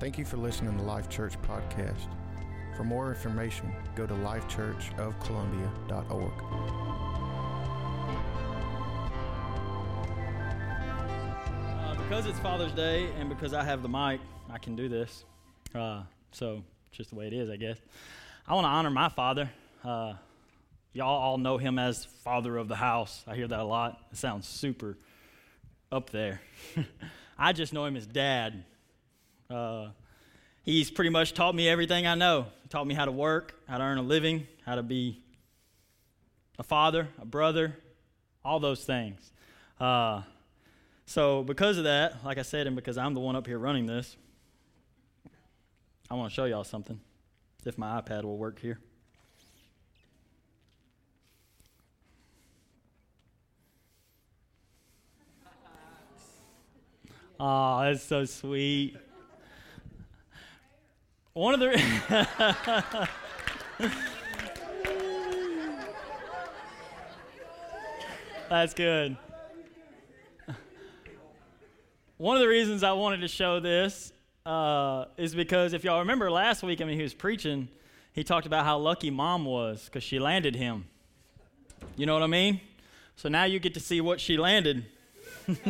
Thank you for listening to the Life Church Podcast. For more information, go to lifechurchofcolumbia.org. Uh, because it's Father's Day and because I have the mic, I can do this. Uh, so, just the way it is, I guess. I want to honor my father. Uh, y'all all know him as father of the house. I hear that a lot. It sounds super up there. I just know him as dad. Uh, he's pretty much taught me everything I know. He taught me how to work, how to earn a living, how to be a father, a brother, all those things. Uh, so, because of that, like I said, and because I'm the one up here running this, I want to show y'all something. If my iPad will work here. Oh, that's so sweet. One of the. that's good. One of the reasons I wanted to show this uh, is because if y'all remember last week, I mean, he was preaching, he talked about how lucky mom was because she landed him. You know what I mean? So now you get to see what she landed.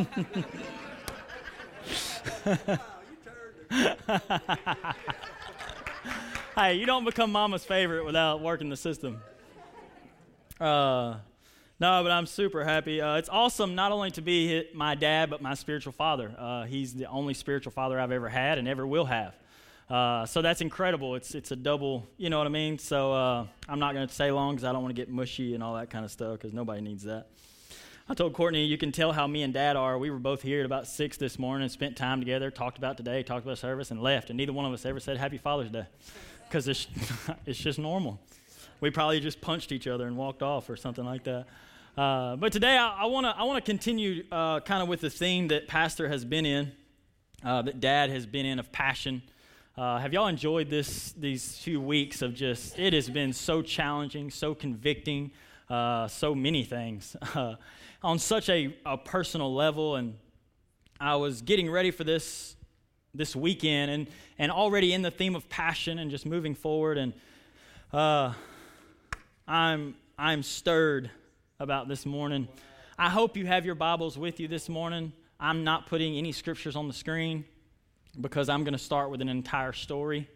hey, you don't become mama's favorite without working the system. Uh, no, but I'm super happy. Uh, it's awesome not only to be my dad, but my spiritual father. Uh, he's the only spiritual father I've ever had and ever will have. Uh, so that's incredible. It's it's a double, you know what I mean. So uh, I'm not going to stay long because I don't want to get mushy and all that kind of stuff because nobody needs that. I told Courtney, you can tell how me and Dad are. We were both here at about six this morning, spent time together, talked about today, talked about service, and left. And neither one of us ever said Happy Father's Day because it's it's just normal. We probably just punched each other and walked off or something like that. Uh, but today I want to I want to continue uh, kind of with the theme that Pastor has been in, uh, that Dad has been in of passion. Uh, have y'all enjoyed this these few weeks of just? It has been so challenging, so convicting, uh, so many things on such a, a personal level. And I was getting ready for this this weekend, and and already in the theme of passion and just moving forward. And I'm I'm stirred about this morning. I hope you have your Bibles with you this morning. I'm not putting any scriptures on the screen because I'm going to start with an entire story.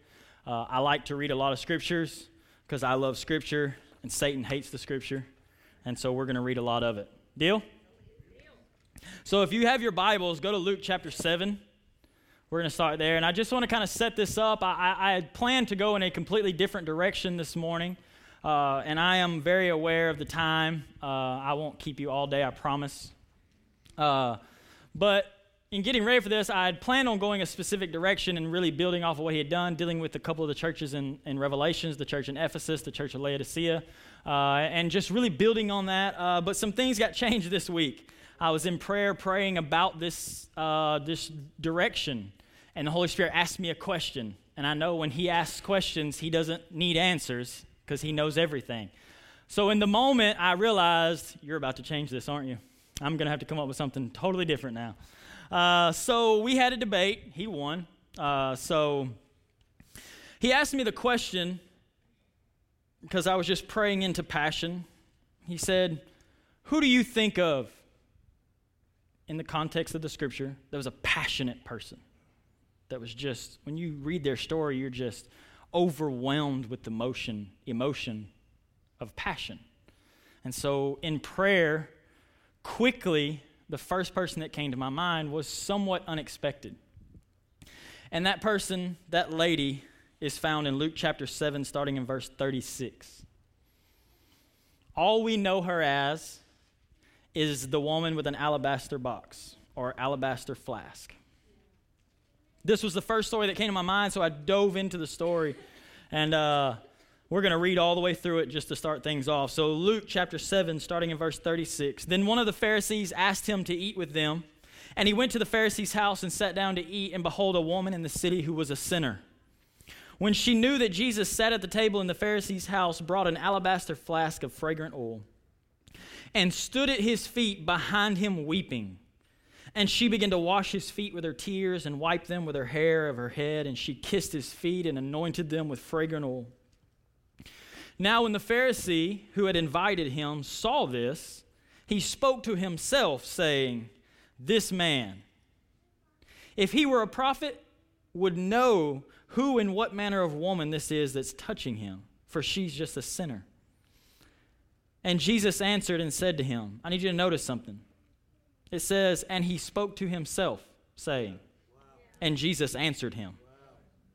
Uh, I like to read a lot of scriptures because I love scripture and Satan hates the scripture. And so we're going to read a lot of it. Deal? So if you have your Bibles, go to Luke chapter 7. We're going to start there. And I just want to kind of set this up. I, I, had planned to go in a completely different direction this morning. Uh, and I am very aware of the time. Uh, I won't keep you all day, I promise. Uh, but in getting ready for this, I had planned on going a specific direction and really building off of what he had done, dealing with a couple of the churches in, in Revelations, the church in Ephesus, the church of Laodicea, uh, and just really building on that. Uh, but some things got changed this week. I was in prayer praying about this, uh, this direction, and the Holy Spirit asked me a question. And I know when he asks questions, he doesn't need answers because he knows everything. So in the moment, I realized, you're about to change this, aren't you? I'm going to have to come up with something totally different now. Uh, so we had a debate. He won. Uh, so he asked me the question because I was just praying into passion. He said, Who do you think of in the context of the scripture that was a passionate person? That was just, when you read their story, you're just overwhelmed with the emotion, emotion of passion. And so in prayer, quickly, the first person that came to my mind was somewhat unexpected. And that person, that lady, is found in Luke chapter 7, starting in verse 36. All we know her as is the woman with an alabaster box or alabaster flask. This was the first story that came to my mind, so I dove into the story. And uh, we're going to read all the way through it just to start things off. So, Luke chapter 7, starting in verse 36. Then one of the Pharisees asked him to eat with them. And he went to the Pharisee's house and sat down to eat. And behold, a woman in the city who was a sinner. When she knew that Jesus sat at the table in the Pharisee's house, brought an alabaster flask of fragrant oil and stood at his feet behind him weeping. And she began to wash his feet with her tears and wipe them with her hair of her head, and she kissed his feet and anointed them with fragrant oil. Now, when the Pharisee who had invited him saw this, he spoke to himself, saying, This man, if he were a prophet, would know who and what manner of woman this is that's touching him, for she's just a sinner. And Jesus answered and said to him, I need you to notice something. It says, And he spoke to himself, saying, And Jesus answered him.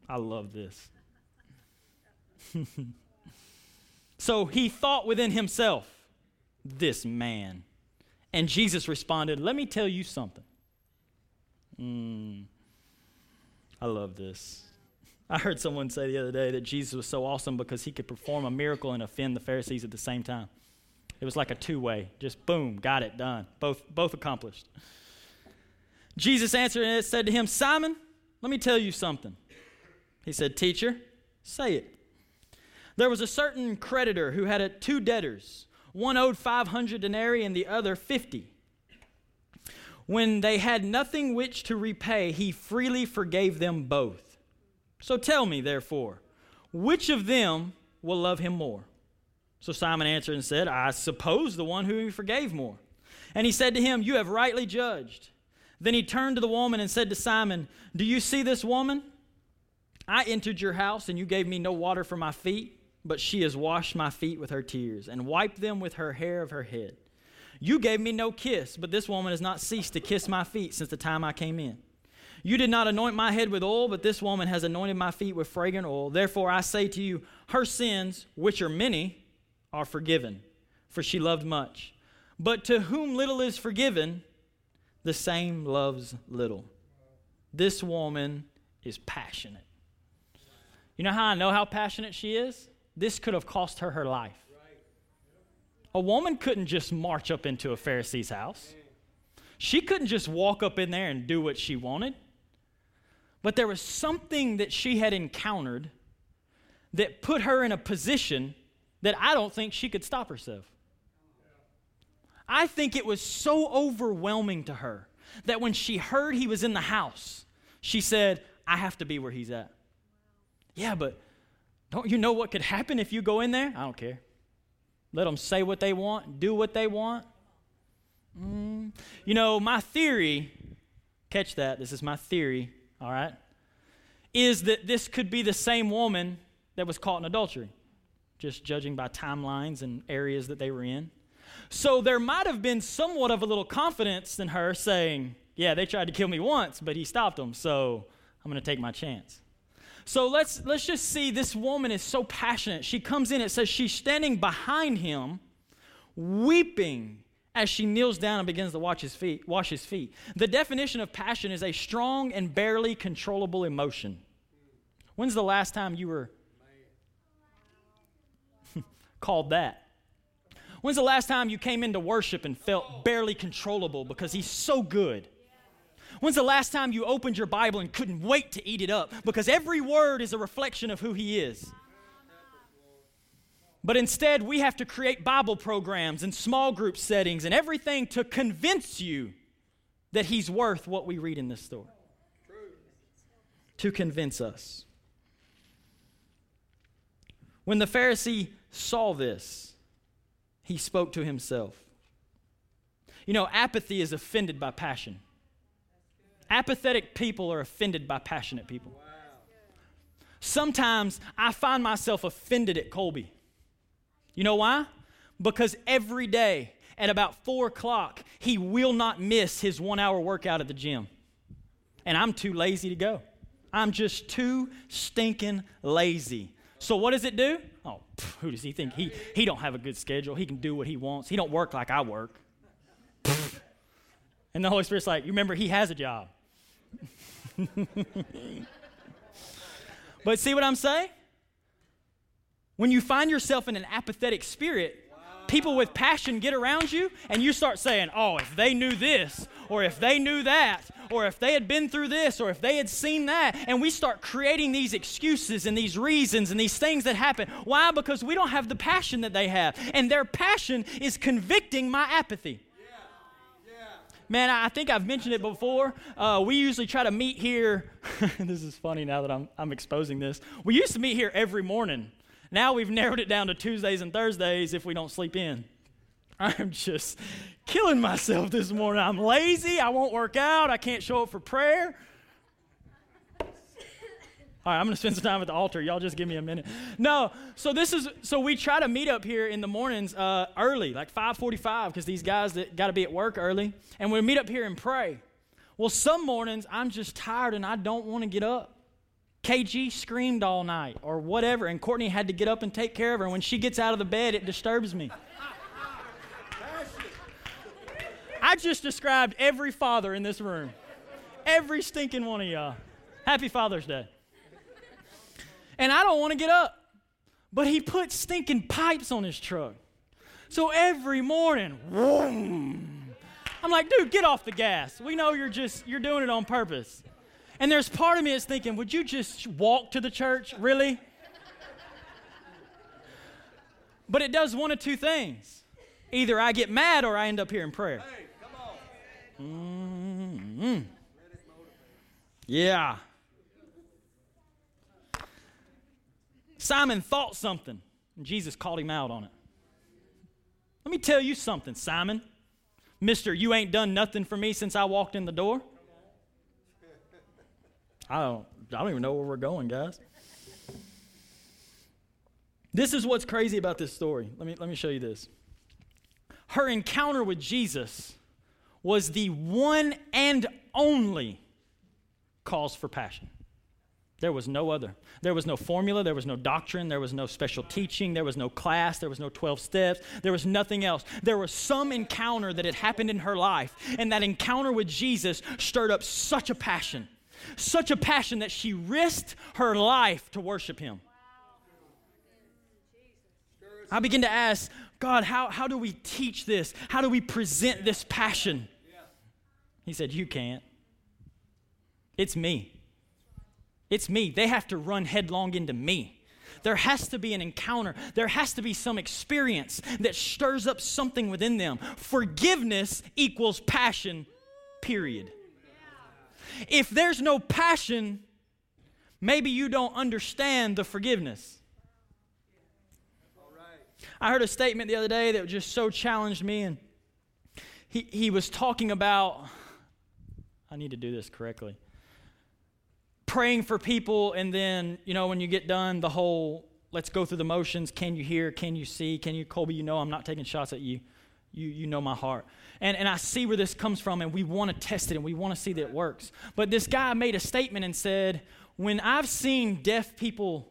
I love this. so he thought within himself, This man. And Jesus responded, Let me tell you something. Mm, I love this. I heard someone say the other day that Jesus was so awesome because he could perform a miracle and offend the Pharisees at the same time. It was like a two way, just boom, got it done. Both, both accomplished. Jesus answered and said to him, Simon, let me tell you something. He said, Teacher, say it. There was a certain creditor who had two debtors. One owed 500 denarii and the other 50. When they had nothing which to repay, he freely forgave them both. So tell me, therefore, which of them will love him more? So Simon answered and said, I suppose the one who forgave more. And he said to him, You have rightly judged. Then he turned to the woman and said to Simon, Do you see this woman? I entered your house, and you gave me no water for my feet, but she has washed my feet with her tears and wiped them with her hair of her head. You gave me no kiss, but this woman has not ceased to kiss my feet since the time I came in. You did not anoint my head with oil, but this woman has anointed my feet with fragrant oil. Therefore I say to you, her sins, which are many, are forgiven, for she loved much. But to whom little is forgiven, the same loves little. This woman is passionate. You know how I know how passionate she is? This could have cost her her life. A woman couldn't just march up into a Pharisee's house. She couldn't just walk up in there and do what she wanted. But there was something that she had encountered that put her in a position that I don't think she could stop herself. I think it was so overwhelming to her that when she heard he was in the house, she said, I have to be where he's at. Yeah, but don't you know what could happen if you go in there? I don't care. Let them say what they want, do what they want. Mm. You know, my theory, catch that, this is my theory, all right, is that this could be the same woman that was caught in adultery just judging by timelines and areas that they were in. So there might have been somewhat of a little confidence in her saying, Yeah, they tried to kill me once, but he stopped them, so I'm going to take my chance. So let's, let's just see this woman is so passionate. She comes in, it says she's standing behind him, weeping as she kneels down and begins to wash his feet. Wash his feet. The definition of passion is a strong and barely controllable emotion. When's the last time you were called that? When's the last time you came into worship and felt barely controllable because He's so good? When's the last time you opened your Bible and couldn't wait to eat it up? Because every word is a reflection of who He is. But instead, we have to create Bible programs and small group settings and everything to convince you that He's worth what we read in this story. To convince us. When the Pharisee saw this, he spoke to himself. You know, apathy is offended by passion. Apathetic people are offended by passionate people. Sometimes I find myself offended at Colby. You know why? Because every day at about four o'clock, he will not miss his one hour workout at the gym. And I'm too lazy to go. I'm just too stinking lazy. So what does it do? Oh, pff, who does he think? He, he don't have a good schedule. He can do what he wants. He don't work like I work. and the Holy Spirit's like, you remember, he has a job. but see what I'm saying? When you find yourself in an apathetic spirit, people with passion get around you and you start saying, oh, if they knew this, or if they knew that, or if they had been through this, or if they had seen that. And we start creating these excuses and these reasons and these things that happen. Why? Because we don't have the passion that they have. And their passion is convicting my apathy. Man, I think I've mentioned it before. Uh, we usually try to meet here. this is funny now that I'm, I'm exposing this. We used to meet here every morning. Now we've narrowed it down to Tuesdays and Thursdays if we don't sleep in. I'm just killing myself this morning. I'm lazy. I won't work out. I can't show up for prayer. All right, I'm going to spend some time at the altar. Y'all just give me a minute. No, so this is so we try to meet up here in the mornings uh, early, like 5:45, because these guys that got to be at work early, and we meet up here and pray. Well, some mornings I'm just tired and I don't want to get up. KG screamed all night or whatever, and Courtney had to get up and take care of her. When she gets out of the bed, it disturbs me. I just described every father in this room, every stinking one of y'all. Happy Father's Day and I don't want to get up. But he put stinking pipes on his truck. So every morning, vroom, I'm like, dude, get off the gas. We know you're just you're doing it on purpose. And there's part of me that's thinking, would you just walk to the church? Really? But it does one of two things. Either I get mad or I end up here in prayer. Hey, mm-hmm. Yeah. Simon thought something, and Jesus called him out on it. Let me tell you something, Simon. Mister, you ain't done nothing for me since I walked in the door. I don't, I don't even know where we're going, guys. This is what's crazy about this story. Let me, let me show you this. Her encounter with Jesus was the one and only cause for passion. There was no other. There was no formula, there was no doctrine, there was no special teaching, there was no class, there was no 12 steps, there was nothing else. There was some encounter that had happened in her life, and that encounter with Jesus stirred up such a passion, such a passion that she risked her life to worship Him. I begin to ask, God, how, how do we teach this? How do we present this passion? He said, You can't. It's me. It's me. They have to run headlong into me. There has to be an encounter. There has to be some experience that stirs up something within them. Forgiveness equals passion, period. If there's no passion, maybe you don't understand the forgiveness. I heard a statement the other day that just so challenged me, and he, he was talking about, I need to do this correctly praying for people, and then, you know, when you get done, the whole let's go through the motions. Can you hear? Can you see? Can you, Colby, you know I'm not taking shots at you. You, you know my heart. And, and I see where this comes from, and we want to test it and we want to see that it works. But this guy made a statement and said, When I've seen deaf people,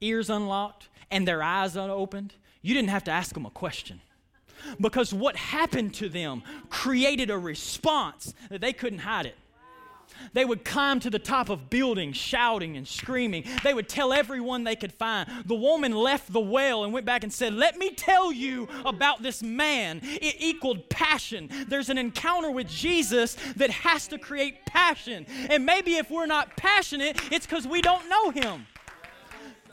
ears unlocked and their eyes unopened, you didn't have to ask them a question. Because what happened to them created a response that they couldn't hide it. They would climb to the top of buildings, shouting and screaming. They would tell everyone they could find. The woman left the well and went back and said, Let me tell you about this man. It equaled passion. There's an encounter with Jesus that has to create passion. And maybe if we're not passionate, it's because we don't know him.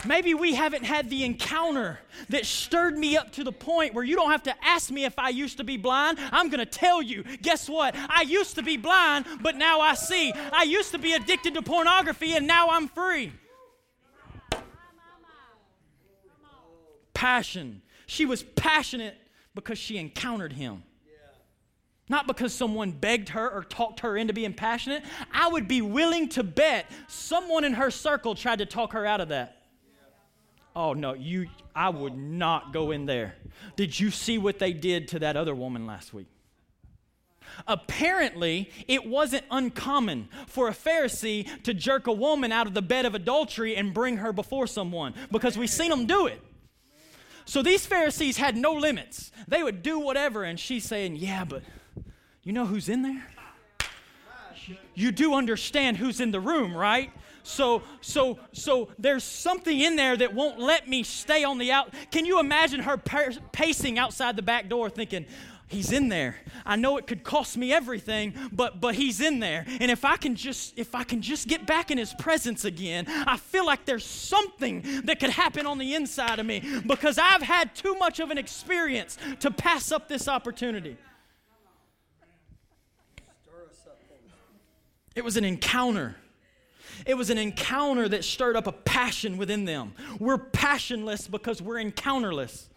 Maybe we haven't had the encounter that stirred me up to the point where you don't have to ask me if I used to be blind. I'm going to tell you. Guess what? I used to be blind, but now I see. I used to be addicted to pornography, and now I'm free. Passion. She was passionate because she encountered him. Not because someone begged her or talked her into being passionate. I would be willing to bet someone in her circle tried to talk her out of that. Oh no, you I would not go in there. Did you see what they did to that other woman last week? Apparently, it wasn't uncommon for a Pharisee to jerk a woman out of the bed of adultery and bring her before someone because we've seen them do it. So these Pharisees had no limits. They would do whatever, and she's saying, Yeah, but you know who's in there? You do understand who's in the room, right? So, so, so there's something in there that won't let me stay on the out. Can you imagine her pacing outside the back door thinking, He's in there. I know it could cost me everything, but but he's in there. And if I can just if I can just get back in his presence again, I feel like there's something that could happen on the inside of me because I've had too much of an experience to pass up this opportunity. It was an encounter. It was an encounter that stirred up a passion within them. We're passionless because we're encounterless.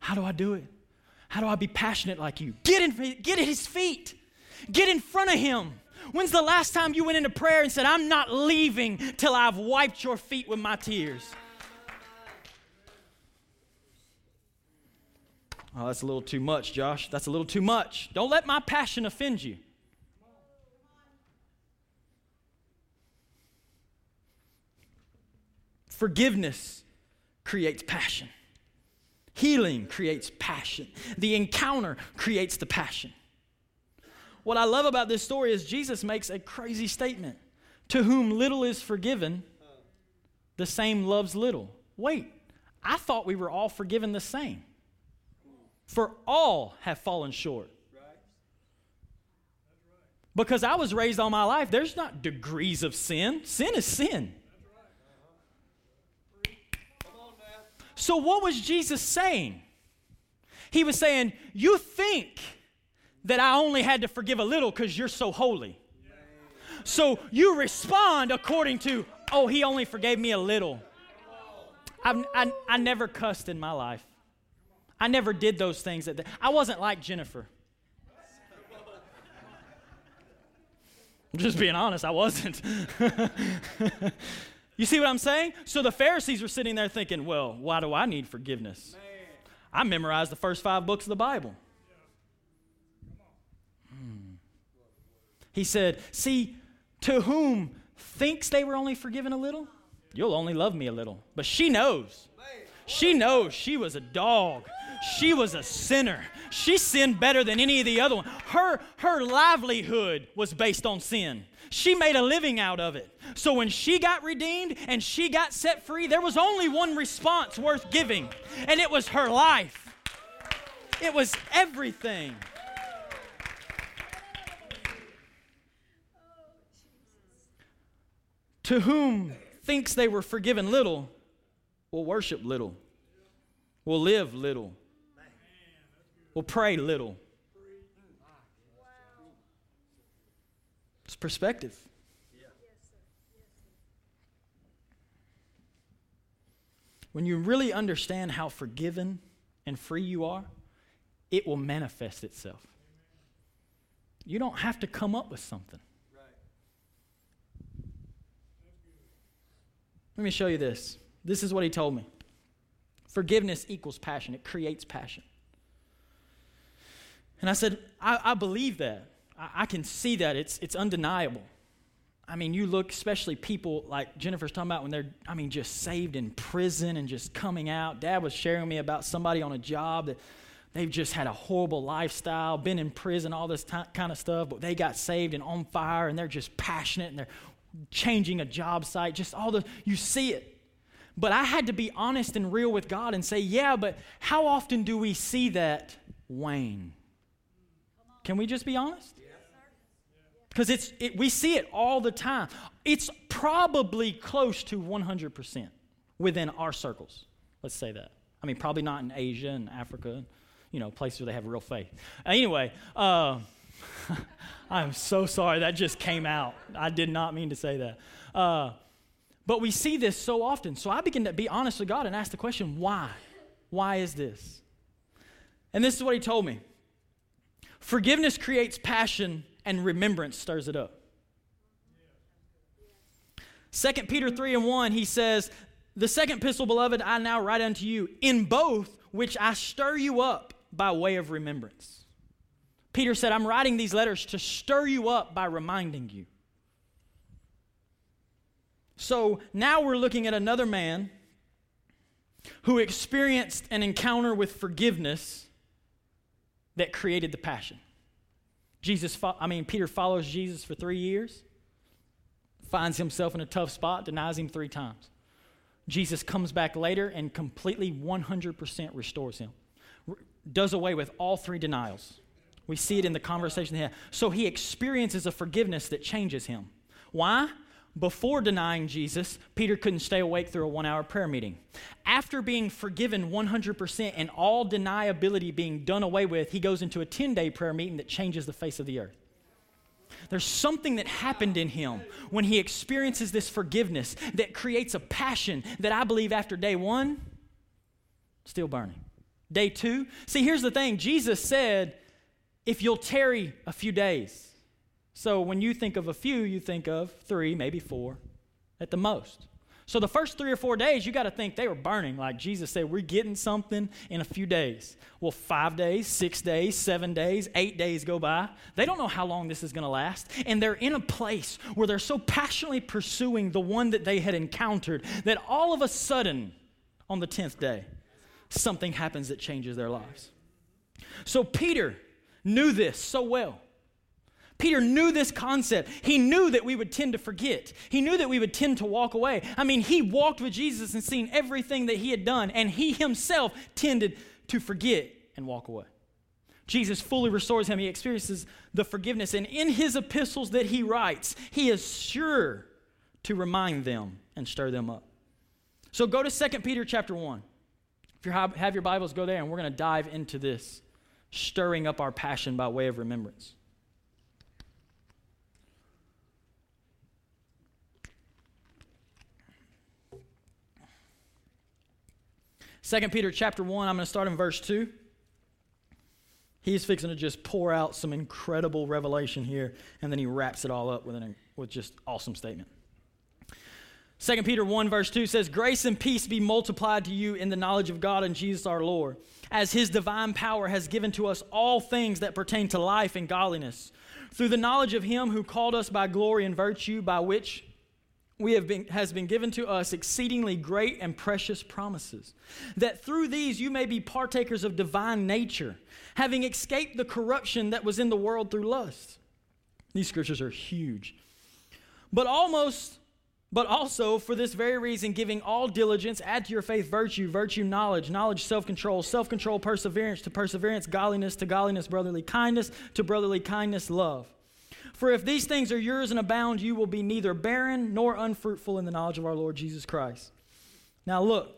How do I do it? How do I be passionate like you? Get, in, get at his feet. Get in front of him. When's the last time you went into prayer and said, I'm not leaving till I've wiped your feet with my tears? Oh, that's a little too much, Josh. That's a little too much. Don't let my passion offend you. Forgiveness creates passion. Healing creates passion. The encounter creates the passion. What I love about this story is Jesus makes a crazy statement To whom little is forgiven, the same loves little. Wait, I thought we were all forgiven the same. For all have fallen short. Because I was raised all my life, there's not degrees of sin. Sin is sin. So, what was Jesus saying? He was saying, You think that I only had to forgive a little because you're so holy. So you respond according to, oh, he only forgave me a little. I've, I, I never cussed in my life. I never did those things. That I wasn't like Jennifer. I'm just being honest, I wasn't. you see what I'm saying? So the Pharisees were sitting there thinking, well, why do I need forgiveness? I memorized the first five books of the Bible. Hmm. He said, See, to whom thinks they were only forgiven a little, you'll only love me a little. But she knows. She knows she was a dog. She was a sinner. She sinned better than any of the other one. Her, her livelihood was based on sin. She made a living out of it. So when she got redeemed and she got set free, there was only one response worth giving, and it was her life. It was everything. To whom thinks they were forgiven little will worship little, will live little, will pray little. It's perspective. When you really understand how forgiven and free you are, it will manifest itself. You don't have to come up with something. Let me show you this. This is what he told me forgiveness equals passion, it creates passion. And I said, I, I believe that. I, I, can see that. It's, it's undeniable. I mean, you look, especially people like Jennifer's talking about when they're, I mean, just saved in prison and just coming out. Dad was sharing me about somebody on a job that they've just had a horrible lifestyle, been in prison, all this t- kind of stuff, but they got saved and on fire and they're just passionate and they're changing a job site, just all the, you see it. But I had to be honest and real with God and say, yeah, but how often do we see that wane? Can we just be honest? Because it's it, we see it all the time. It's probably close to 100% within our circles. Let's say that. I mean, probably not in Asia and Africa, you know, places where they have real faith. Anyway, uh, I'm so sorry that just came out. I did not mean to say that. Uh, but we see this so often. So I begin to be honest with God and ask the question, why? Why is this? And this is what he told me Forgiveness creates passion, and remembrance stirs it up. 2 Peter 3 and 1, he says, The second epistle, beloved, I now write unto you, in both which I stir you up by way of remembrance. Peter said, I'm writing these letters to stir you up by reminding you. So now we're looking at another man who experienced an encounter with forgiveness that created the passion. Jesus, I mean, Peter follows Jesus for three years, finds himself in a tough spot, denies him three times. Jesus comes back later and completely 100% restores him, does away with all three denials. We see it in the conversation they have. So he experiences a forgiveness that changes him. Why? Before denying Jesus, Peter couldn't stay awake through a one hour prayer meeting. After being forgiven 100% and all deniability being done away with, he goes into a 10 day prayer meeting that changes the face of the earth. There's something that happened in him when he experiences this forgiveness that creates a passion that I believe after day one, still burning. Day two, see, here's the thing Jesus said, if you'll tarry a few days. So when you think of a few, you think of three, maybe four at the most. So the first three or four days, you got to think they were burning. Like Jesus said, we're getting something in a few days. Well, five days, six days, seven days, eight days go by. They don't know how long this is going to last. And they're in a place where they're so passionately pursuing the one that they had encountered that all of a sudden, on the 10th day, something happens that changes their lives. So Peter knew this so well. Peter knew this concept. He knew that we would tend to forget. He knew that we would tend to walk away. I mean, he walked with Jesus and seen everything that he had done, and he himself tended to forget and walk away. Jesus fully restores him. He experiences the forgiveness. And in his epistles that he writes, he is sure to remind them and stir them up. So go to 2 Peter chapter 1. If you have your Bibles, go there, and we're going to dive into this, stirring up our passion by way of remembrance. 2 Peter chapter 1, I'm going to start in verse 2. He's fixing to just pour out some incredible revelation here, and then he wraps it all up with, an, with just awesome statement. 2 Peter 1, verse 2 says, Grace and peace be multiplied to you in the knowledge of God and Jesus our Lord, as his divine power has given to us all things that pertain to life and godliness, through the knowledge of him who called us by glory and virtue, by which we have been, has been given to us exceedingly great and precious promises, that through these you may be partakers of divine nature, having escaped the corruption that was in the world through lust. These scriptures are huge. But almost, but also for this very reason, giving all diligence, add to your faith virtue, virtue knowledge, knowledge self control, self control perseverance, to perseverance godliness, to godliness brotherly kindness, to brotherly kindness love. For if these things are yours and abound, you will be neither barren nor unfruitful in the knowledge of our Lord Jesus Christ. Now look,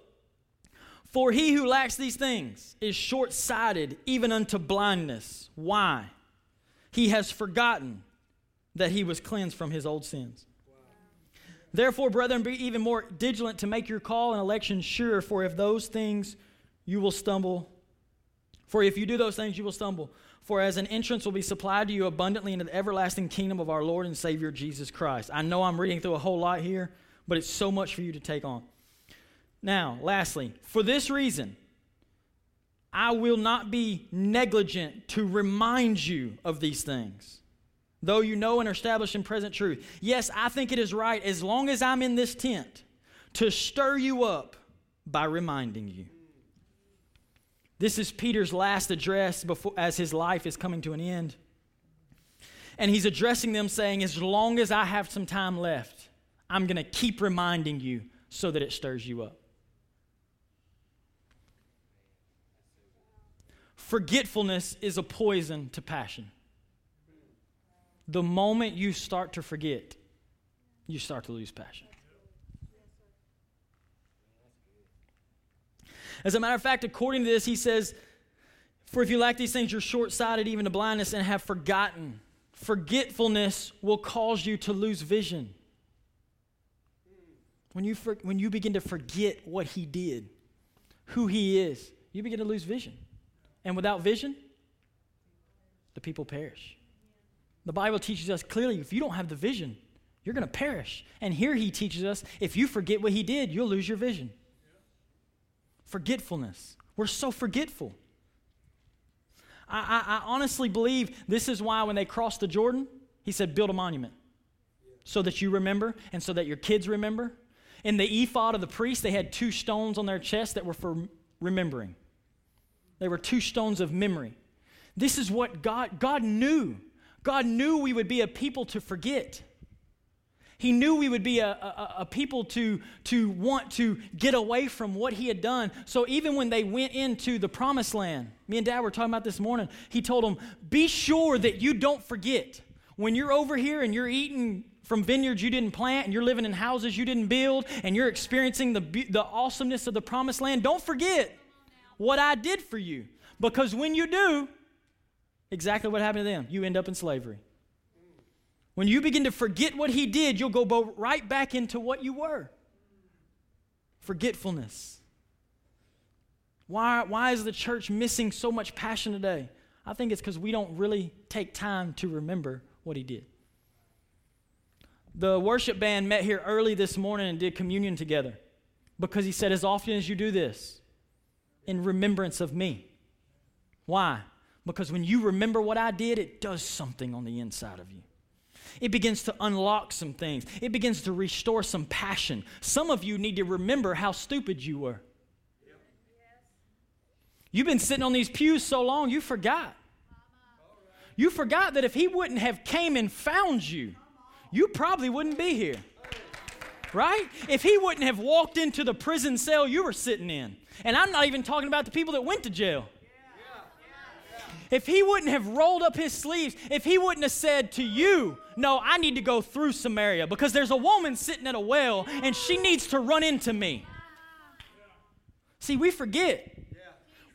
for he who lacks these things is short sighted, even unto blindness. Why? He has forgotten that he was cleansed from his old sins. Therefore, brethren, be even more diligent to make your call and election sure, for if those things you will stumble, for if you do those things, you will stumble. For as an entrance will be supplied to you abundantly into the everlasting kingdom of our Lord and Savior Jesus Christ. I know I'm reading through a whole lot here, but it's so much for you to take on. Now, lastly, for this reason, I will not be negligent to remind you of these things, though you know and are established in present truth. Yes, I think it is right, as long as I'm in this tent, to stir you up by reminding you. This is Peter's last address before, as his life is coming to an end. And he's addressing them saying, As long as I have some time left, I'm going to keep reminding you so that it stirs you up. Forgetfulness is a poison to passion. The moment you start to forget, you start to lose passion. As a matter of fact, according to this, he says, For if you lack these things, you're short sighted even to blindness and have forgotten. Forgetfulness will cause you to lose vision. When you, for, when you begin to forget what he did, who he is, you begin to lose vision. And without vision, the people perish. The Bible teaches us clearly if you don't have the vision, you're going to perish. And here he teaches us if you forget what he did, you'll lose your vision. Forgetfulness. We're so forgetful. I, I, I, honestly believe this is why when they crossed the Jordan, he said, build a monument so that you remember and so that your kids remember. In the ephod of the priest, they had two stones on their chest that were for remembering. They were two stones of memory. This is what God, God knew. God knew we would be a people to forget. He knew we would be a, a, a, people to, to want to get away from what he had done. So even when they went into the promised land, me and dad were talking about this morning, he told them, Be sure that you don't forget. When you're over here and you're eating from vineyards you didn't plant and you're living in houses you didn't build and you're experiencing the, the awesomeness of the promised land, don't forget what I did for you. Because when you do, exactly what happened to them, you end up in slavery. When you begin to forget what he did, you'll go right back into what you were forgetfulness. Why, why is the church missing so much passion today? I think it's because we don't really take time to remember what he did. The worship band met here early this morning and did communion together because he said, as often as you do this, in remembrance of me. Why? Because when you remember what I did, it does something on the inside of you. It begins to unlock some things. It begins to restore some passion. Some of you need to remember how stupid you were. You've been sitting on these pews so long, you forgot. You forgot that if he wouldn't have came and found you, you probably wouldn't be here. Right? If he wouldn't have walked into the prison cell you were sitting in, and I'm not even talking about the people that went to jail. If he wouldn't have rolled up his sleeves, if he wouldn't have said to you, No, I need to go through Samaria because there's a woman sitting at a well and she needs to run into me. See, we forget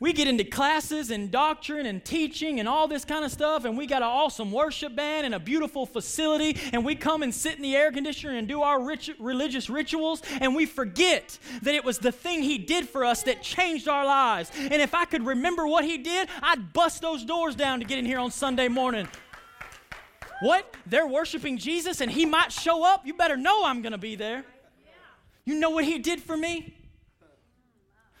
we get into classes and doctrine and teaching and all this kind of stuff, and we got an awesome worship band and a beautiful facility, and we come and sit in the air conditioner and do our religious rituals, and we forget that it was the thing He did for us that changed our lives. And if I could remember what He did, I'd bust those doors down to get in here on Sunday morning. What? They're worshiping Jesus and He might show up? You better know I'm going to be there. You know what He did for me?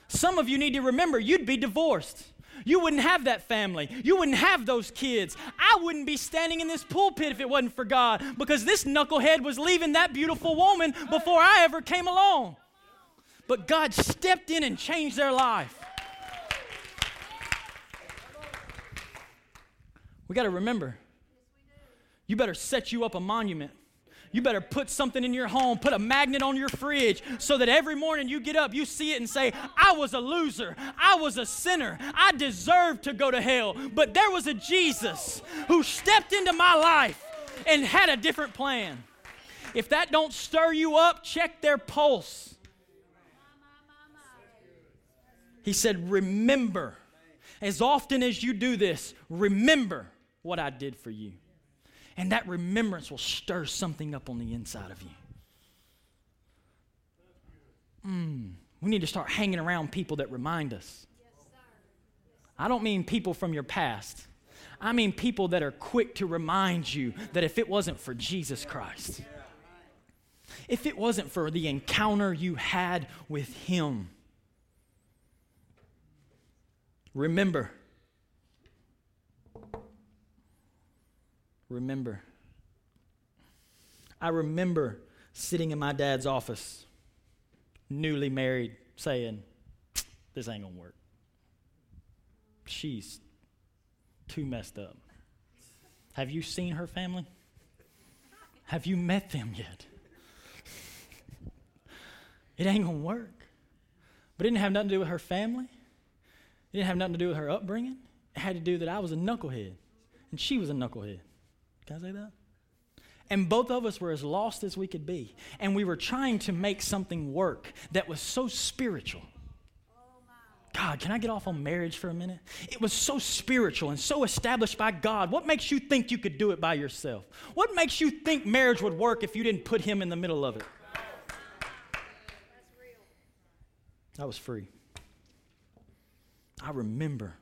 Some of you need to remember you'd be divorced. You wouldn't have that family. You wouldn't have those kids. I wouldn't be standing in this pulpit if it wasn't for God because this knucklehead was leaving that beautiful woman before I ever came along. But God stepped in and changed their life. We got to remember you better set you up a monument you better put something in your home, put a magnet on your fridge so that every morning you get up, you see it and say, I was a loser. I was a sinner. I deserved to go to hell. But there was a Jesus who stepped into my life and had a different plan. If that don't stir you up, check their pulse. He said, Remember, as often as you do this, remember what I did for you. And that remembrance will stir something up on the inside of you. Mm, we need to start hanging around people that remind us. I don't mean people from your past. I mean people that are quick to remind you that if it wasn't for Jesus Christ, if it wasn't for the encounter you had with Him, remember remember. I remember sitting in my dad's office, newly married, saying, This ain't gonna work. She's too messed up. Have you seen her family? Have you met them yet? it ain't gonna work. But it didn't have nothing to do with her family. It didn't have nothing to do with her upbringing. It had to do that I was a knucklehead and she was a knucklehead. Can I say that? And both of us were as lost as we could be. And we were trying to make something work that was so spiritual. God, can I get off on marriage for a minute? It was so spiritual and so established by God. What makes you think you could do it by yourself? What makes you think marriage would work if you didn't put Him in the middle of it? I was free. I remember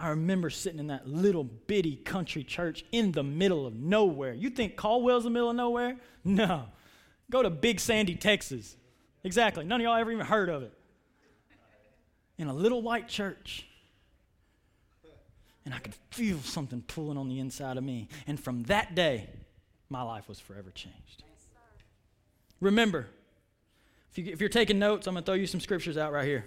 I remember sitting in that little bitty country church in the middle of nowhere. You think Caldwell's the middle of nowhere? No. Go to Big Sandy, Texas. Exactly. None of y'all ever even heard of it. In a little white church. And I could feel something pulling on the inside of me. And from that day, my life was forever changed. Remember, if, you, if you're taking notes, I'm going to throw you some scriptures out right here.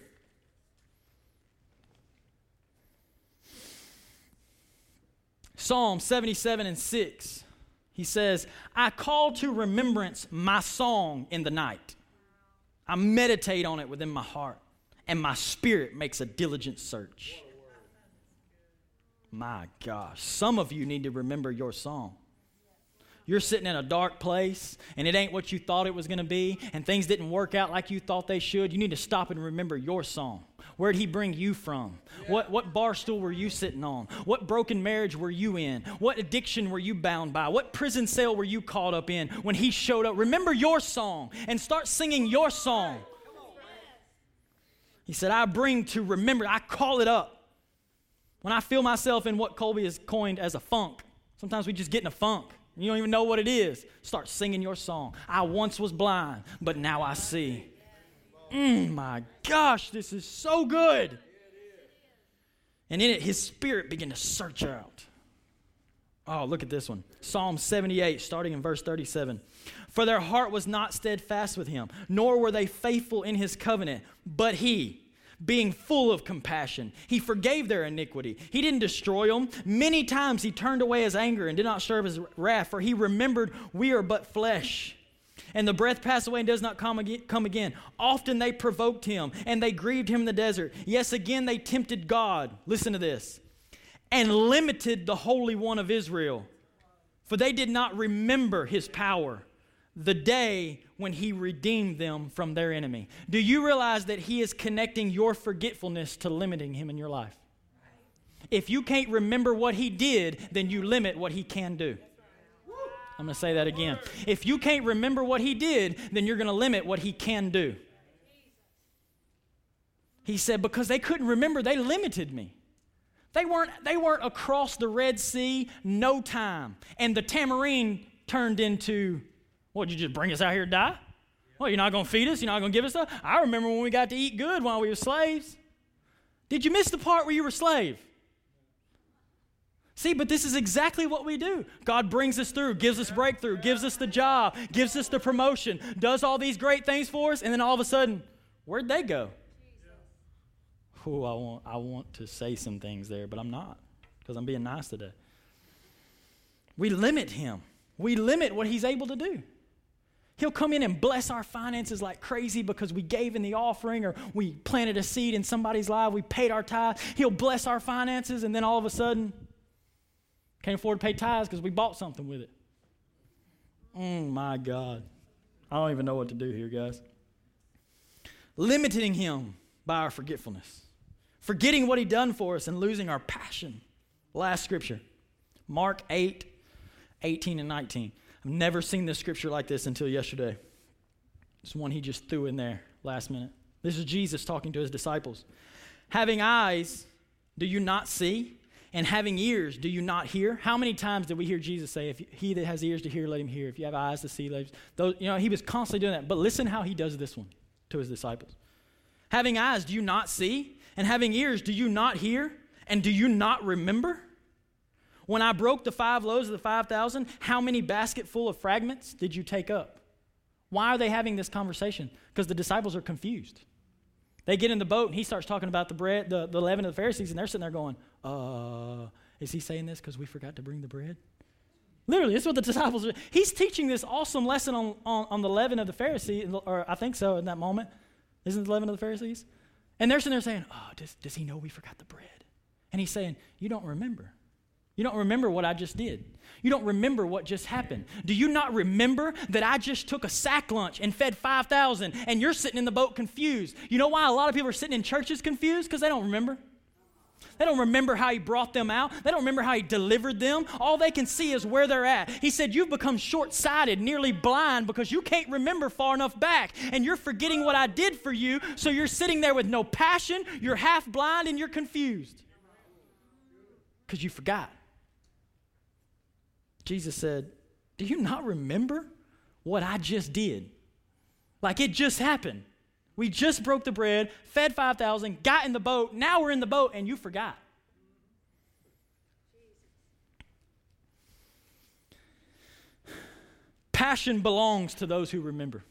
Psalm 77 and 6, he says, I call to remembrance my song in the night. I meditate on it within my heart, and my spirit makes a diligent search. My gosh, some of you need to remember your song. you're sitting in a dark place and it ain't what you thought it was going to be and things didn't work out like you thought they should, you need to stop and remember your song. Where'd he bring you from? Yeah. What, what bar stool were you sitting on? What broken marriage were you in? What addiction were you bound by? What prison cell were you caught up in when he showed up? Remember your song and start singing your song. He said, I bring to remember, I call it up. When I feel myself in what Colby has coined as a funk, sometimes we just get in a funk. You don't even know what it is. Start singing your song. I once was blind, but now I see. Mm, my gosh, this is so good. And in it, his spirit began to search out. Oh, look at this one Psalm 78, starting in verse 37. For their heart was not steadfast with him, nor were they faithful in his covenant, but he, being full of compassion. He forgave their iniquity. He didn't destroy them. Many times he turned away his anger and did not serve his wrath, for he remembered we are but flesh. And the breath passed away and does not come again. Often they provoked him and they grieved him in the desert. Yes, again they tempted God. Listen to this. And limited the Holy One of Israel. For they did not remember his power the day when he redeemed them from their enemy. Do you realize that he is connecting your forgetfulness to limiting him in your life? If you can't remember what he did, then you limit what he can do. I'm going to say that again. If you can't remember what he did, then you're going to limit what he can do. He said, because they couldn't remember, they limited me. They weren't, they weren't across the Red Sea, no time. And the tamarind turned into what, you just bring us out here to die? Well, you're not going to feed us? You're not going to give us stuff? I remember when we got to eat good while we were slaves. Did you miss the part where you were slave? See, but this is exactly what we do. God brings us through, gives us breakthrough, gives us the job, gives us the promotion, does all these great things for us, and then all of a sudden, where'd they go? Oh, I want, I want to say some things there, but I'm not because I'm being nice today. We limit him. We limit what he's able to do. He'll come in and bless our finances like crazy because we gave in the offering or we planted a seed in somebody's life, we paid our tithe. He'll bless our finances, and then all of a sudden, can't afford to pay tithes because we bought something with it. Oh my God. I don't even know what to do here, guys. Limiting Him by our forgetfulness, forgetting what He done for us, and losing our passion. Last scripture Mark 8 18 and 19. I've never seen this scripture like this until yesterday. It's one he just threw in there last minute. This is Jesus talking to his disciples. Having eyes, do you not see? And having ears, do you not hear? How many times did we hear Jesus say, if he that has ears to hear, let him hear. If you have eyes to see, let him. Those, you know, he was constantly doing that. But listen how he does this one to his disciples. Having eyes, do you not see? And having ears, do you not hear? And do you not remember? When I broke the five loaves of the 5,000, how many basketful of fragments did you take up? Why are they having this conversation? Because the disciples are confused. They get in the boat and he starts talking about the bread, the, the leaven of the Pharisees, and they're sitting there going, uh, is he saying this because we forgot to bring the bread? Literally, this is what the disciples are. He's teaching this awesome lesson on, on, on the leaven of the Pharisees, or I think so in that moment. Isn't the leaven of the Pharisees? And they're sitting there saying, Oh, does, does he know we forgot the bread? And he's saying, You don't remember. You don't remember what I just did. You don't remember what just happened. Do you not remember that I just took a sack lunch and fed 5,000 and you're sitting in the boat confused? You know why a lot of people are sitting in churches confused? Because they don't remember. They don't remember how he brought them out. They don't remember how he delivered them. All they can see is where they're at. He said, You've become short sighted, nearly blind, because you can't remember far enough back. And you're forgetting what I did for you. So you're sitting there with no passion, you're half blind, and you're confused because you forgot. Jesus said, Do you not remember what I just did? Like it just happened. We just broke the bread, fed 5,000, got in the boat. Now we're in the boat, and you forgot. Passion belongs to those who remember.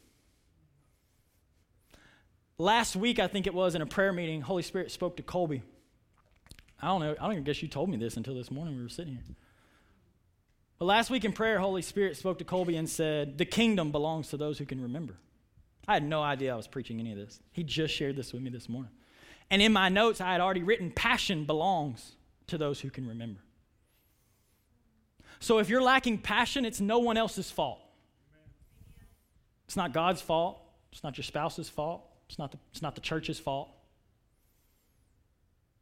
Last week, I think it was in a prayer meeting, Holy Spirit spoke to Colby. I don't know, I don't even guess you told me this until this morning we were sitting here. But last week in prayer, Holy Spirit spoke to Colby and said, The kingdom belongs to those who can remember. I had no idea I was preaching any of this. He just shared this with me this morning. And in my notes, I had already written, Passion belongs to those who can remember. So if you're lacking passion, it's no one else's fault. It's not God's fault. It's not your spouse's fault. It's not the, it's not the church's fault.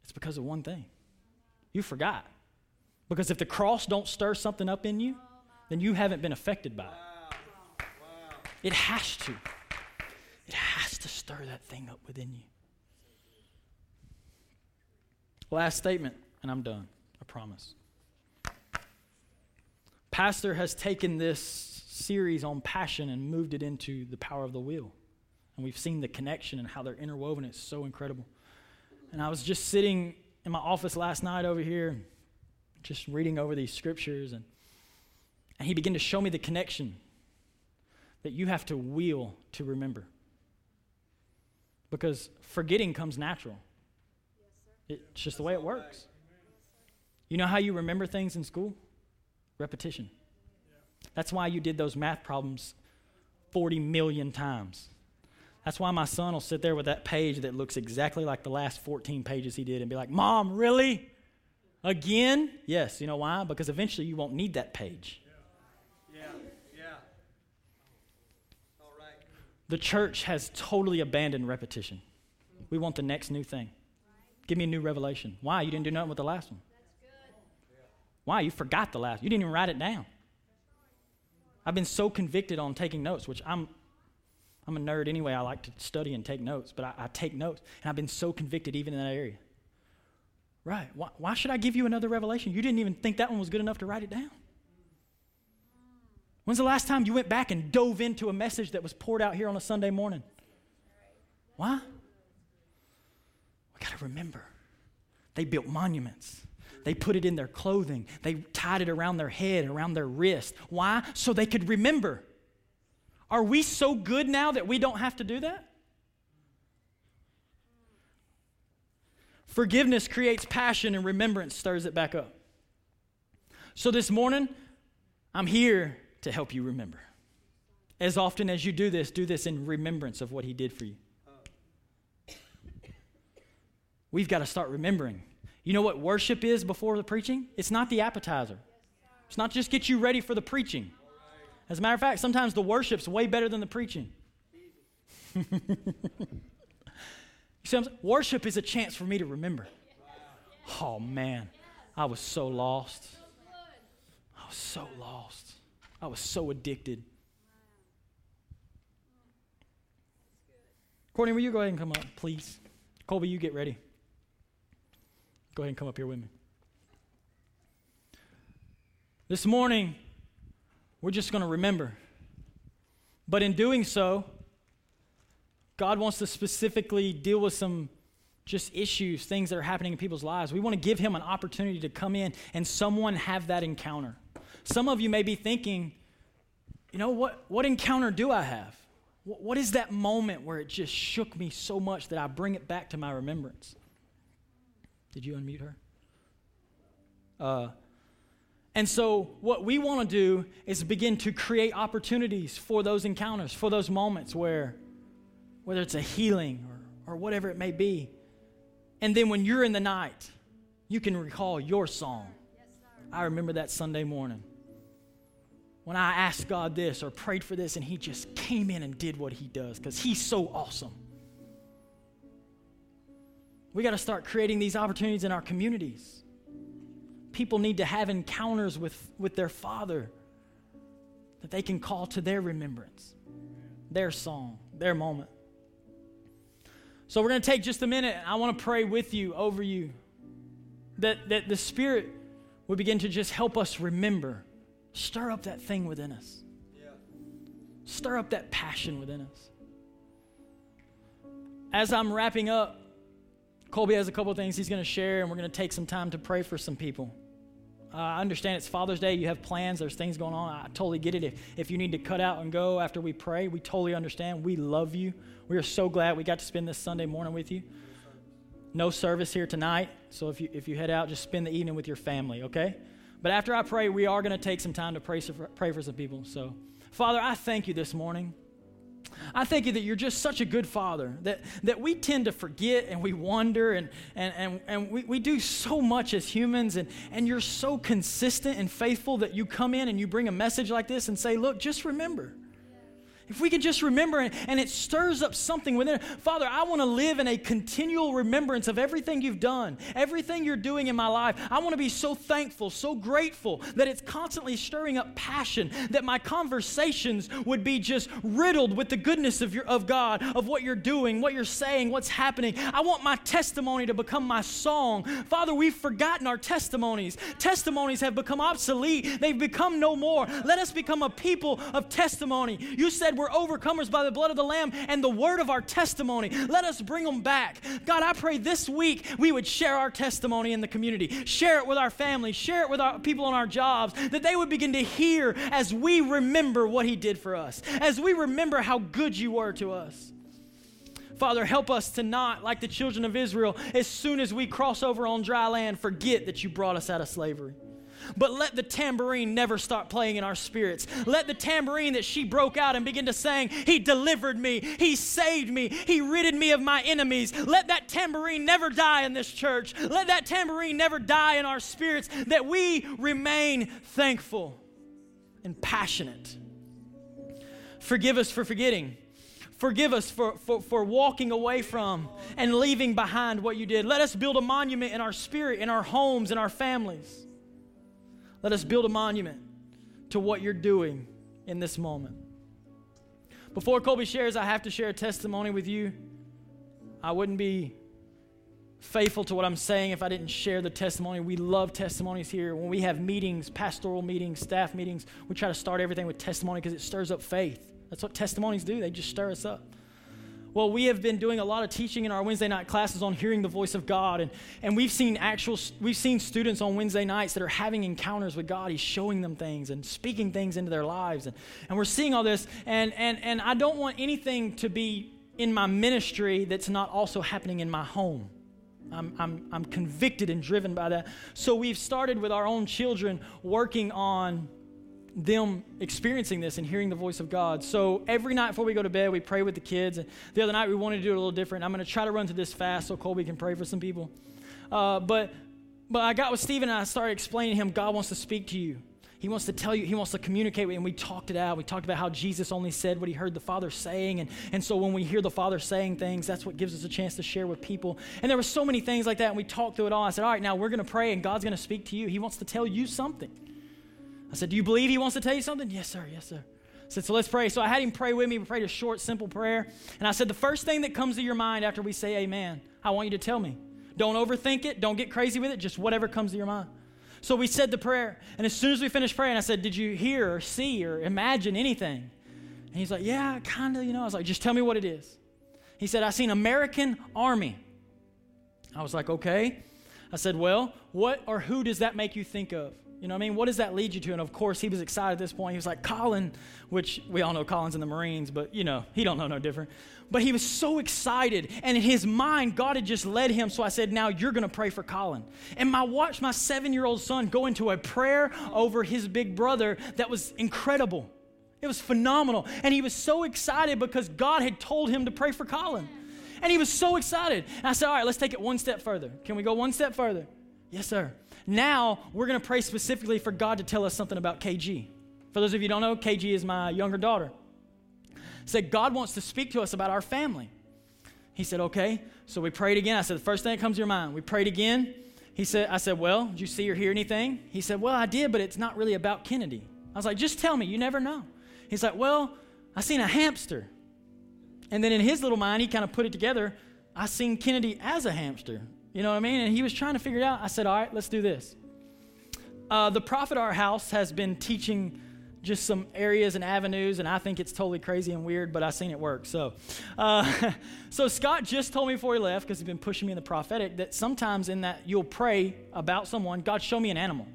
It's because of one thing. You forgot. Because if the cross don't stir something up in you, then you haven't been affected by it. It has to. It has to stir that thing up within you. Last statement, and I'm done. I promise. Pastor has taken this series on passion and moved it into the power of the will. And we've seen the connection and how they're interwoven. It's so incredible. And I was just sitting in my office last night over here, just reading over these scriptures, and, and he began to show me the connection that you have to will to remember. Because forgetting comes natural. It's just the way it works. You know how you remember things in school? Repetition. That's why you did those math problems 40 million times. That's why my son will sit there with that page that looks exactly like the last 14 pages he did and be like, Mom, really? Again? Yes. You know why? Because eventually you won't need that page. Yeah. Yeah. yeah. All right. The church has totally abandoned repetition. We want the next new thing. Give me a new revelation. Why? You didn't do nothing with the last one. Why? You forgot the last. You didn't even write it down. I've been so convicted on taking notes, which I'm I'm a nerd anyway. I like to study and take notes, but I, I take notes. And I've been so convicted even in that area. Right. Why, why should I give you another revelation? You didn't even think that one was good enough to write it down. When's the last time you went back and dove into a message that was poured out here on a Sunday morning? Why? We got to remember, they built monuments. They put it in their clothing. They tied it around their head, around their wrist. Why? So they could remember. Are we so good now that we don't have to do that? Forgiveness creates passion and remembrance stirs it back up. So this morning, I'm here to help you remember. As often as you do this, do this in remembrance of what he did for you. We've got to start remembering. You know what worship is before the preaching? It's not the appetizer. It's not just get you ready for the preaching. As a matter of fact, sometimes the worship's way better than the preaching. see Worship is a chance for me to remember. Oh man, I was so lost. I was so lost. I was so addicted. Courtney, will you go ahead and come up, please? Colby, you get ready. Go ahead and come up here with me. This morning, we're just going to remember. But in doing so, God wants to specifically deal with some just issues, things that are happening in people's lives. We want to give Him an opportunity to come in and someone have that encounter. Some of you may be thinking, you know, what, what encounter do I have? What, what is that moment where it just shook me so much that I bring it back to my remembrance? Did you unmute her? Uh, and so, what we want to do is begin to create opportunities for those encounters, for those moments where, whether it's a healing or, or whatever it may be. And then, when you're in the night, you can recall your song. I remember that Sunday morning when I asked God this or prayed for this, and He just came in and did what He does because He's so awesome. We got to start creating these opportunities in our communities. People need to have encounters with, with their Father that they can call to their remembrance, their song, their moment. So, we're going to take just a minute. I want to pray with you, over you, that, that the Spirit would begin to just help us remember. Stir up that thing within us, stir up that passion within us. As I'm wrapping up, Colby has a couple things he's going to share, and we're going to take some time to pray for some people. Uh, I understand it's Father's Day. You have plans. There's things going on. I totally get it. If, if you need to cut out and go after we pray, we totally understand. We love you. We are so glad we got to spend this Sunday morning with you. No service here tonight. So if you, if you head out, just spend the evening with your family, okay? But after I pray, we are going to take some time to pray, pray for some people. So, Father, I thank you this morning. I thank you that you're just such a good father, that, that we tend to forget and we wonder and, and, and, and we, we do so much as humans, and, and you're so consistent and faithful that you come in and you bring a message like this and say, Look, just remember. If we can just remember and, and it stirs up something within it. Father, I want to live in a continual remembrance of everything you've done, everything you're doing in my life. I want to be so thankful, so grateful that it's constantly stirring up passion, that my conversations would be just riddled with the goodness of, your, of God, of what you're doing, what you're saying, what's happening. I want my testimony to become my song. Father, we've forgotten our testimonies. Testimonies have become obsolete, they've become no more. Let us become a people of testimony. You said we're overcomers by the blood of the Lamb and the word of our testimony. Let us bring them back. God, I pray this week we would share our testimony in the community, share it with our family, share it with our people on our jobs, that they would begin to hear as we remember what He did for us, as we remember how good you were to us. Father, help us to not, like the children of Israel, as soon as we cross over on dry land, forget that you brought us out of slavery. But let the tambourine never stop playing in our spirits. Let the tambourine that she broke out and begin to sing, He delivered me, He saved me, He ridded me of my enemies. Let that tambourine never die in this church. Let that tambourine never die in our spirits, that we remain thankful and passionate. Forgive us for forgetting. Forgive us for, for, for walking away from and leaving behind what you did. Let us build a monument in our spirit, in our homes, in our families. Let us build a monument to what you're doing in this moment. Before Colby shares, I have to share a testimony with you. I wouldn't be faithful to what I'm saying if I didn't share the testimony. We love testimonies here. When we have meetings, pastoral meetings, staff meetings, we try to start everything with testimony because it stirs up faith. That's what testimonies do, they just stir us up. Well, we have been doing a lot of teaching in our Wednesday night classes on hearing the voice of God. And, and we've seen actual, we've seen students on Wednesday nights that are having encounters with God. He's showing them things and speaking things into their lives. And, and we're seeing all this. And, and, and I don't want anything to be in my ministry that's not also happening in my home. I'm, I'm, I'm convicted and driven by that. So we've started with our own children working on them experiencing this and hearing the voice of God. So every night before we go to bed, we pray with the kids. And the other night we wanted to do it a little different. I'm going to try to run through this fast so Colby can pray for some people. Uh, but but I got with Stephen and I started explaining to him God wants to speak to you. He wants to tell you, he wants to communicate with you. And we talked it out. We talked about how Jesus only said what he heard the Father saying. And, and so when we hear the Father saying things, that's what gives us a chance to share with people. And there were so many things like that. And we talked through it all. I said, All right, now we're going to pray and God's going to speak to you. He wants to tell you something. I said, Do you believe he wants to tell you something? Yes, sir. Yes, sir. I said, So let's pray. So I had him pray with me. We prayed a short, simple prayer. And I said, The first thing that comes to your mind after we say amen, I want you to tell me. Don't overthink it. Don't get crazy with it. Just whatever comes to your mind. So we said the prayer. And as soon as we finished praying, I said, Did you hear or see or imagine anything? And he's like, Yeah, kind of, you know. I was like, Just tell me what it is. He said, I seen American Army. I was like, Okay. I said, Well, what or who does that make you think of? You know what I mean? What does that lead you to? And of course, he was excited at this point. He was like, Colin, which we all know Colin's in the Marines, but you know, he don't know no different. But he was so excited. And in his mind, God had just led him. So I said, now you're going to pray for Colin. And I watched my seven-year-old son go into a prayer over his big brother that was incredible. It was phenomenal. And he was so excited because God had told him to pray for Colin. And he was so excited. And I said, all right, let's take it one step further. Can we go one step further? Yes, sir. Now we're going to pray specifically for God to tell us something about KG. For those of you don't know, KG is my younger daughter. Said God wants to speak to us about our family. He said, okay. So we prayed again. I said, the first thing that comes to your mind. We prayed again. He said, I said, well, did you see or hear anything? He said, well, I did, but it's not really about Kennedy. I was like, just tell me. You never know. He's like, well, I seen a hamster. And then in his little mind, he kind of put it together. I seen Kennedy as a hamster. You know what I mean? And he was trying to figure it out. I said, all right, let's do this. Uh, the Prophet our House has been teaching just some areas and avenues, and I think it's totally crazy and weird, but I've seen it work. So, uh, so Scott just told me before he left, because he's been pushing me in the prophetic, that sometimes in that you'll pray about someone, God, show me an animal.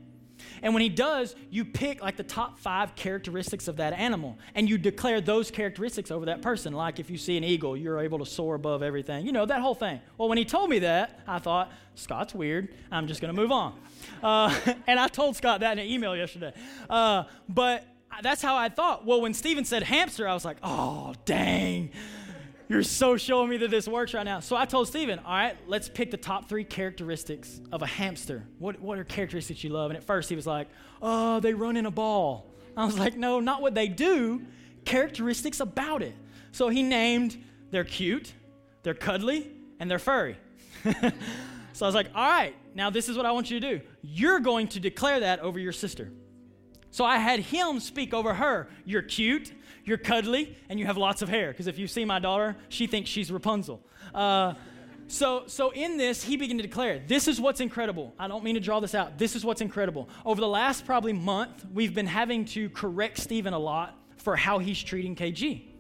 And when he does, you pick like the top five characteristics of that animal and you declare those characteristics over that person. Like if you see an eagle, you're able to soar above everything. You know, that whole thing. Well, when he told me that, I thought, Scott's weird. I'm just going to move on. Uh, and I told Scott that in an email yesterday. Uh, but that's how I thought. Well, when Stephen said hamster, I was like, oh, dang. You're so showing me that this works right now. So I told Stephen, all right, let's pick the top three characteristics of a hamster. What, what are characteristics you love? And at first he was like, oh, they run in a ball. I was like, no, not what they do, characteristics about it. So he named they're cute, they're cuddly, and they're furry. so I was like, all right, now this is what I want you to do. You're going to declare that over your sister. So I had him speak over her. You're cute, you're cuddly, and you have lots of hair. Because if you see my daughter, she thinks she's Rapunzel. Uh, so, so in this, he began to declare, this is what's incredible. I don't mean to draw this out. This is what's incredible. Over the last probably month, we've been having to correct Stephen a lot for how he's treating KG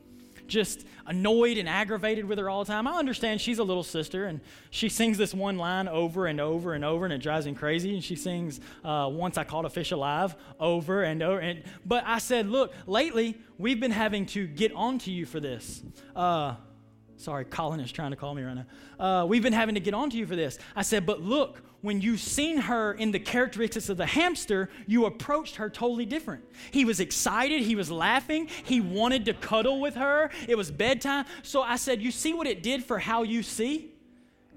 just annoyed and aggravated with her all the time. I understand she's a little sister and she sings this one line over and over and over and it drives me crazy. And she sings uh, Once I Caught a Fish Alive over and over. And, but I said, Look, lately we've been having to get onto you for this. Uh, sorry, Colin is trying to call me right now. Uh, we've been having to get onto you for this. I said, But look, when you seen her in the characteristics of the hamster, you approached her totally different. He was excited, he was laughing, he wanted to cuddle with her. It was bedtime. So I said, You see what it did for how you see?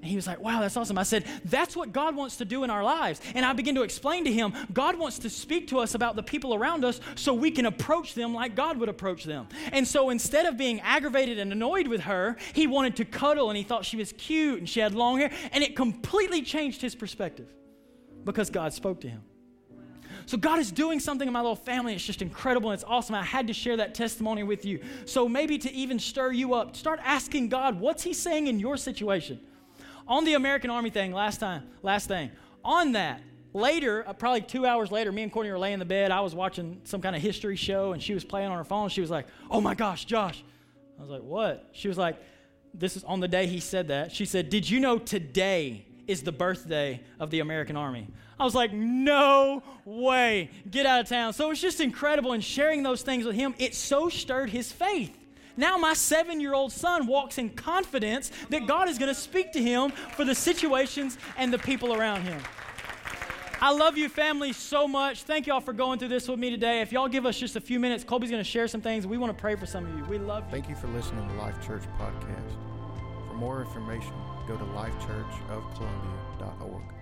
And he was like, Wow, that's awesome. I said, That's what God wants to do in our lives. And I began to explain to him, God wants to speak to us about the people around us so we can approach them like God would approach them. And so instead of being aggravated and annoyed with her, he wanted to cuddle and he thought she was cute and she had long hair. And it completely changed his perspective because God spoke to him. So God is doing something in my little family. It's just incredible and it's awesome. I had to share that testimony with you. So maybe to even stir you up, start asking God, what's He saying in your situation? On the American Army thing, last time, last thing, on that, later, uh, probably two hours later, me and Courtney were laying in the bed. I was watching some kind of history show, and she was playing on her phone. She was like, "Oh my gosh, Josh!" I was like, "What?" She was like, "This is on the day he said that." She said, "Did you know today is the birthday of the American Army?" I was like, "No way! Get out of town!" So it was just incredible, and sharing those things with him, it so stirred his faith. Now my seven year old son walks in confidence that God is going to speak to him for the situations and the people around him. I love you, family, so much. Thank y'all for going through this with me today. If y'all give us just a few minutes, Colby's going to share some things. We want to pray for some of you. We love you. Thank you for listening to the Life Church Podcast. For more information, go to lifechurchofcolumbia.org.